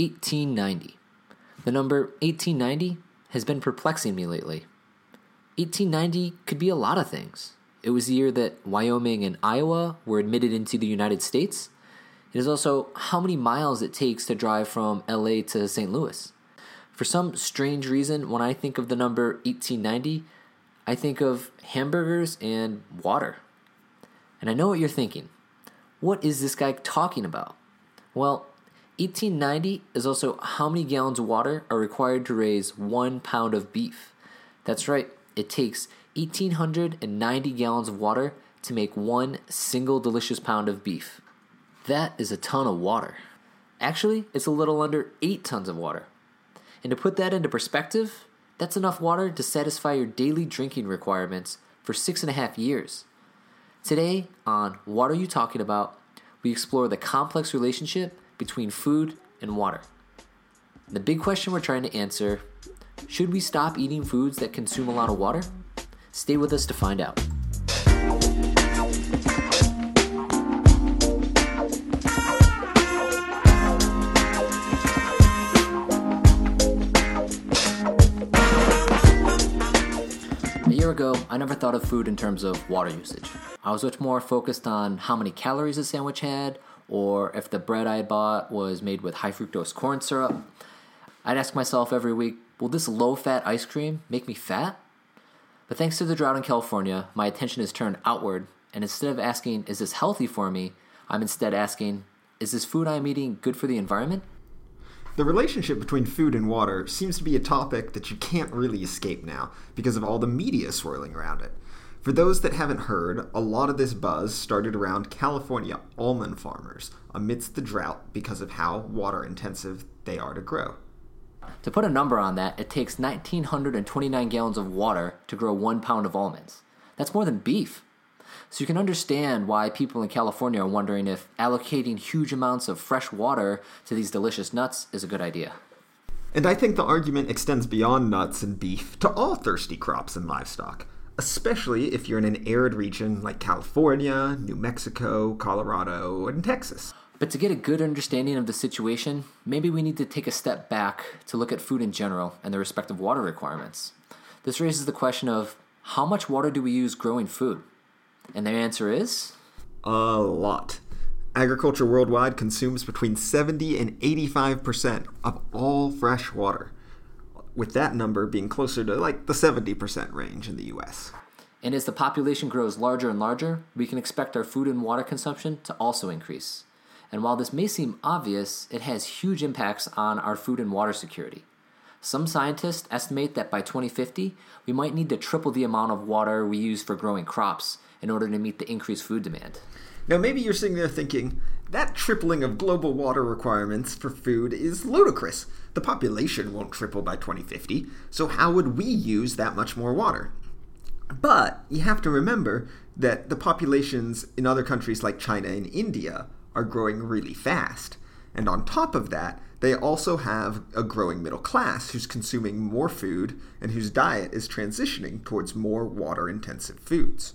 1890. The number 1890 has been perplexing me lately. 1890 could be a lot of things. It was the year that Wyoming and Iowa were admitted into the United States. It is also how many miles it takes to drive from LA to St. Louis. For some strange reason, when I think of the number 1890, I think of hamburgers and water. And I know what you're thinking. What is this guy talking about? Well, 1890 is also how many gallons of water are required to raise one pound of beef. That's right, it takes 1,890 gallons of water to make one single delicious pound of beef. That is a ton of water. Actually, it's a little under 8 tons of water. And to put that into perspective, that's enough water to satisfy your daily drinking requirements for six and a half years. Today, on What Are You Talking About? we explore the complex relationship between food and water. The big question we're trying to answer should we stop eating foods that consume a lot of water? Stay with us to find out. A year ago, I never thought of food in terms of water usage. I was much more focused on how many calories a sandwich had, or if the bread I bought was made with high fructose corn syrup. I'd ask myself every week, will this low fat ice cream make me fat? But thanks to the drought in California, my attention is turned outward, and instead of asking, is this healthy for me, I'm instead asking, is this food I'm eating good for the environment? The relationship between food and water seems to be a topic that you can't really escape now because of all the media swirling around it. For those that haven't heard, a lot of this buzz started around California almond farmers amidst the drought because of how water intensive they are to grow. To put a number on that, it takes 1,929 gallons of water to grow one pound of almonds. That's more than beef. So you can understand why people in California are wondering if allocating huge amounts of fresh water to these delicious nuts is a good idea. And I think the argument extends beyond nuts and beef to all thirsty crops and livestock, especially if you're in an arid region like California, New Mexico, Colorado, and Texas. But to get a good understanding of the situation, maybe we need to take a step back to look at food in general and the respective water requirements. This raises the question of how much water do we use growing food? And the answer is A lot. Agriculture worldwide consumes between 70 and 85% of all fresh water, with that number being closer to like the 70% range in the US. And as the population grows larger and larger, we can expect our food and water consumption to also increase. And while this may seem obvious, it has huge impacts on our food and water security. Some scientists estimate that by 2050, we might need to triple the amount of water we use for growing crops in order to meet the increased food demand. Now, maybe you're sitting there thinking, that tripling of global water requirements for food is ludicrous. The population won't triple by 2050, so how would we use that much more water? But you have to remember that the populations in other countries like China and India are growing really fast. And on top of that, they also have a growing middle class who's consuming more food and whose diet is transitioning towards more water intensive foods.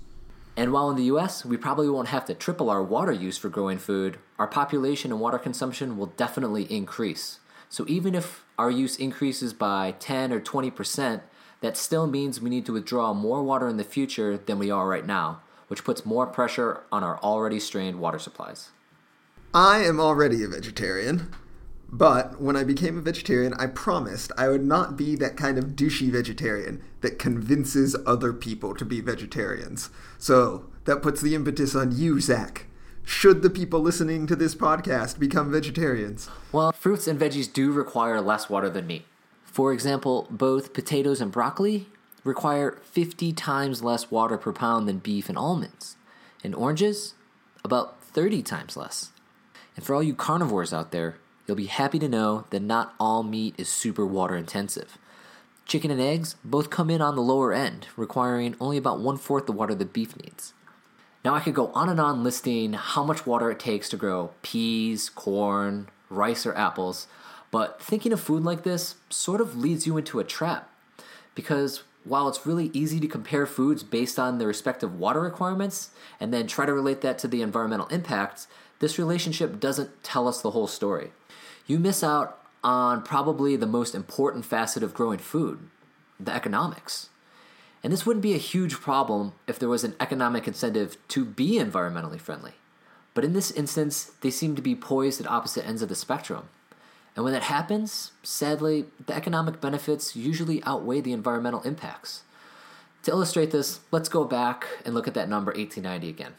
And while in the US, we probably won't have to triple our water use for growing food, our population and water consumption will definitely increase. So even if our use increases by 10 or 20%, that still means we need to withdraw more water in the future than we are right now, which puts more pressure on our already strained water supplies. I am already a vegetarian, but when I became a vegetarian, I promised I would not be that kind of douchey vegetarian that convinces other people to be vegetarians. So that puts the impetus on you, Zach. Should the people listening to this podcast become vegetarians? Well, fruits and veggies do require less water than meat. For example, both potatoes and broccoli require 50 times less water per pound than beef and almonds, and oranges, about 30 times less. And for all you carnivores out there, you'll be happy to know that not all meat is super water intensive. Chicken and eggs both come in on the lower end, requiring only about one fourth the water that beef needs. Now, I could go on and on listing how much water it takes to grow peas, corn, rice, or apples, but thinking of food like this sort of leads you into a trap. Because while it's really easy to compare foods based on their respective water requirements and then try to relate that to the environmental impacts, this relationship doesn't tell us the whole story. You miss out on probably the most important facet of growing food the economics. And this wouldn't be a huge problem if there was an economic incentive to be environmentally friendly. But in this instance, they seem to be poised at opposite ends of the spectrum. And when that happens, sadly, the economic benefits usually outweigh the environmental impacts. To illustrate this, let's go back and look at that number 1890 again.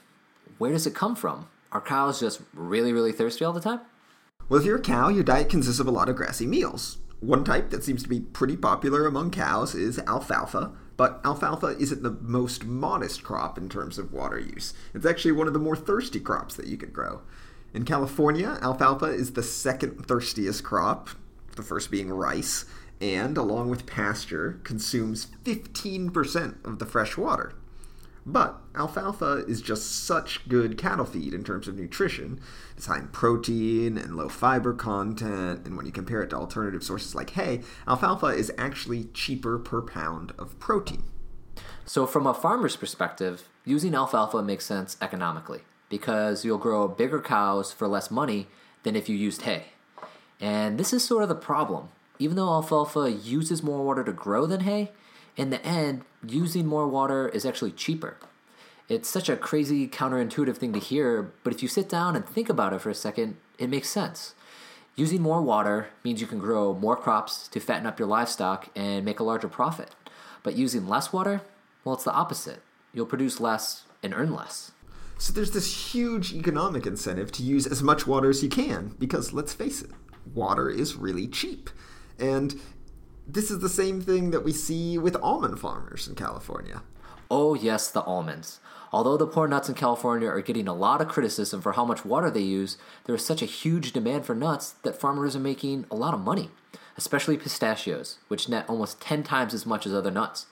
Where does it come from? Are cows just really, really thirsty all the time? Well, if you're a cow, your diet consists of a lot of grassy meals. One type that seems to be pretty popular among cows is alfalfa, but alfalfa isn't the most modest crop in terms of water use. It's actually one of the more thirsty crops that you could grow. In California, alfalfa is the second thirstiest crop, the first being rice, and along with pasture, consumes 15% of the fresh water. But alfalfa is just such good cattle feed in terms of nutrition. It's high in protein and low fiber content, and when you compare it to alternative sources like hay, alfalfa is actually cheaper per pound of protein. So, from a farmer's perspective, using alfalfa makes sense economically because you'll grow bigger cows for less money than if you used hay. And this is sort of the problem. Even though alfalfa uses more water to grow than hay, in the end, using more water is actually cheaper. It's such a crazy counterintuitive thing to hear, but if you sit down and think about it for a second, it makes sense. Using more water means you can grow more crops to fatten up your livestock and make a larger profit. But using less water, well, it's the opposite. You'll produce less and earn less. So there's this huge economic incentive to use as much water as you can, because let's face it, water is really cheap. And this is the same thing that we see with almond farmers in California. Oh, yes, the almonds. Although the poor nuts in California are getting a lot of criticism for how much water they use, there is such a huge demand for nuts that farmers are making a lot of money, especially pistachios, which net almost 10 times as much as other nuts.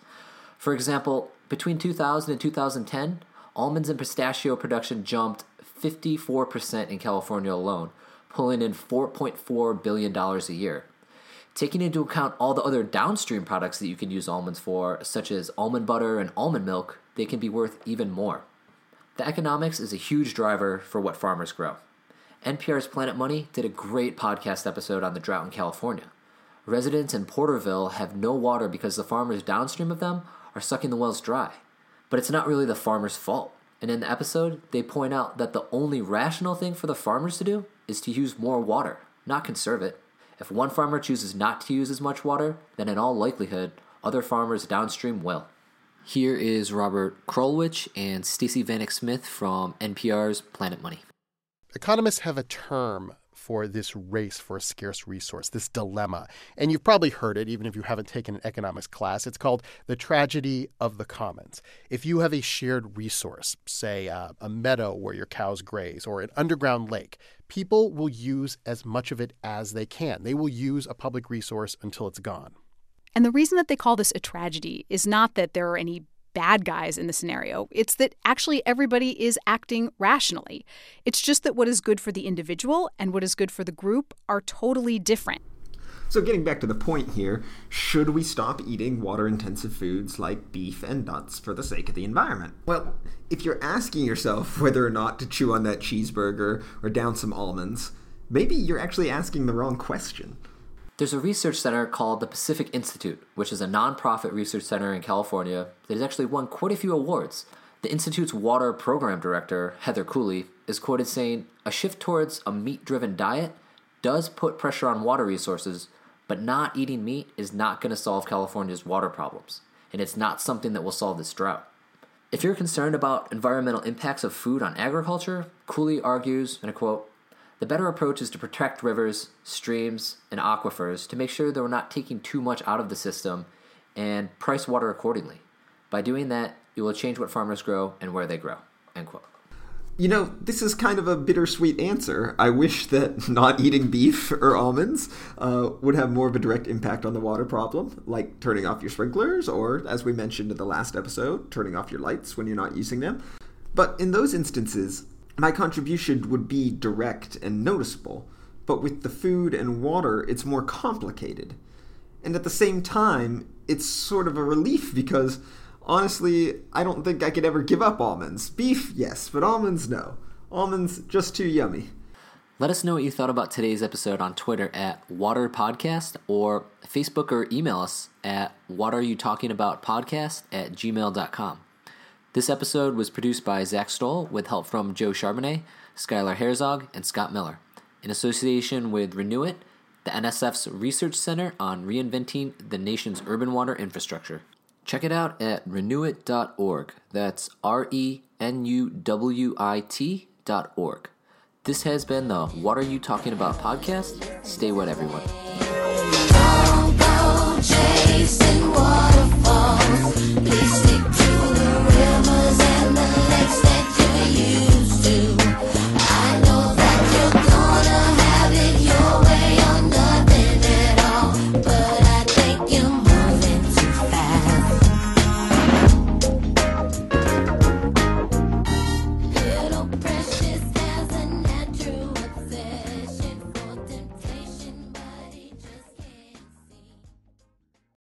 For example, between 2000 and 2010, almonds and pistachio production jumped 54% in California alone, pulling in $4.4 billion a year. Taking into account all the other downstream products that you can use almonds for, such as almond butter and almond milk, they can be worth even more. The economics is a huge driver for what farmers grow. NPR's Planet Money did a great podcast episode on the drought in California. Residents in Porterville have no water because the farmers downstream of them are sucking the wells dry. But it's not really the farmers' fault. And in the episode, they point out that the only rational thing for the farmers to do is to use more water, not conserve it. If one farmer chooses not to use as much water, then in all likelihood, other farmers downstream will. Here is Robert Krulwich and Stacey Vanek Smith from NPR's Planet Money. Economists have a term for this race for a scarce resource, this dilemma. And you've probably heard it, even if you haven't taken an economics class. It's called the tragedy of the commons. If you have a shared resource, say uh, a meadow where your cows graze or an underground lake, people will use as much of it as they can. They will use a public resource until it's gone. And the reason that they call this a tragedy is not that there are any bad guys in the scenario. It's that actually everybody is acting rationally. It's just that what is good for the individual and what is good for the group are totally different. So, getting back to the point here, should we stop eating water intensive foods like beef and nuts for the sake of the environment? Well, if you're asking yourself whether or not to chew on that cheeseburger or down some almonds, maybe you're actually asking the wrong question. There's a research center called the Pacific Institute, which is a nonprofit research center in California that has actually won quite a few awards. The Institute's water program director, Heather Cooley, is quoted saying, A shift towards a meat driven diet does put pressure on water resources, but not eating meat is not going to solve California's water problems, and it's not something that will solve this drought. If you're concerned about environmental impacts of food on agriculture, Cooley argues, and I quote, the better approach is to protect rivers, streams, and aquifers to make sure that we're not taking too much out of the system and price water accordingly. By doing that, you will change what farmers grow and where they grow. End quote. You know, this is kind of a bittersweet answer. I wish that not eating beef or almonds uh, would have more of a direct impact on the water problem, like turning off your sprinklers, or, as we mentioned in the last episode, turning off your lights when you're not using them. But in those instances, my contribution would be direct and noticeable, but with the food and water, it's more complicated. And at the same time, it's sort of a relief because honestly, I don't think I could ever give up almonds. Beef, yes, but almonds, no. Almonds, just too yummy. Let us know what you thought about today's episode on Twitter at Water Podcast or Facebook or email us at What Are You Talking About Podcast at gmail.com. This episode was produced by Zach Stoll with help from Joe Charbonnet, Skylar Herzog, and Scott Miller, in association with ReNUWIt, the NSF's research center on reinventing the nation's urban water infrastructure. Check it out at renuwit.org. That's R E N U W I T.org. This has been the What Are You Talking About podcast. Stay wet, everyone. Go,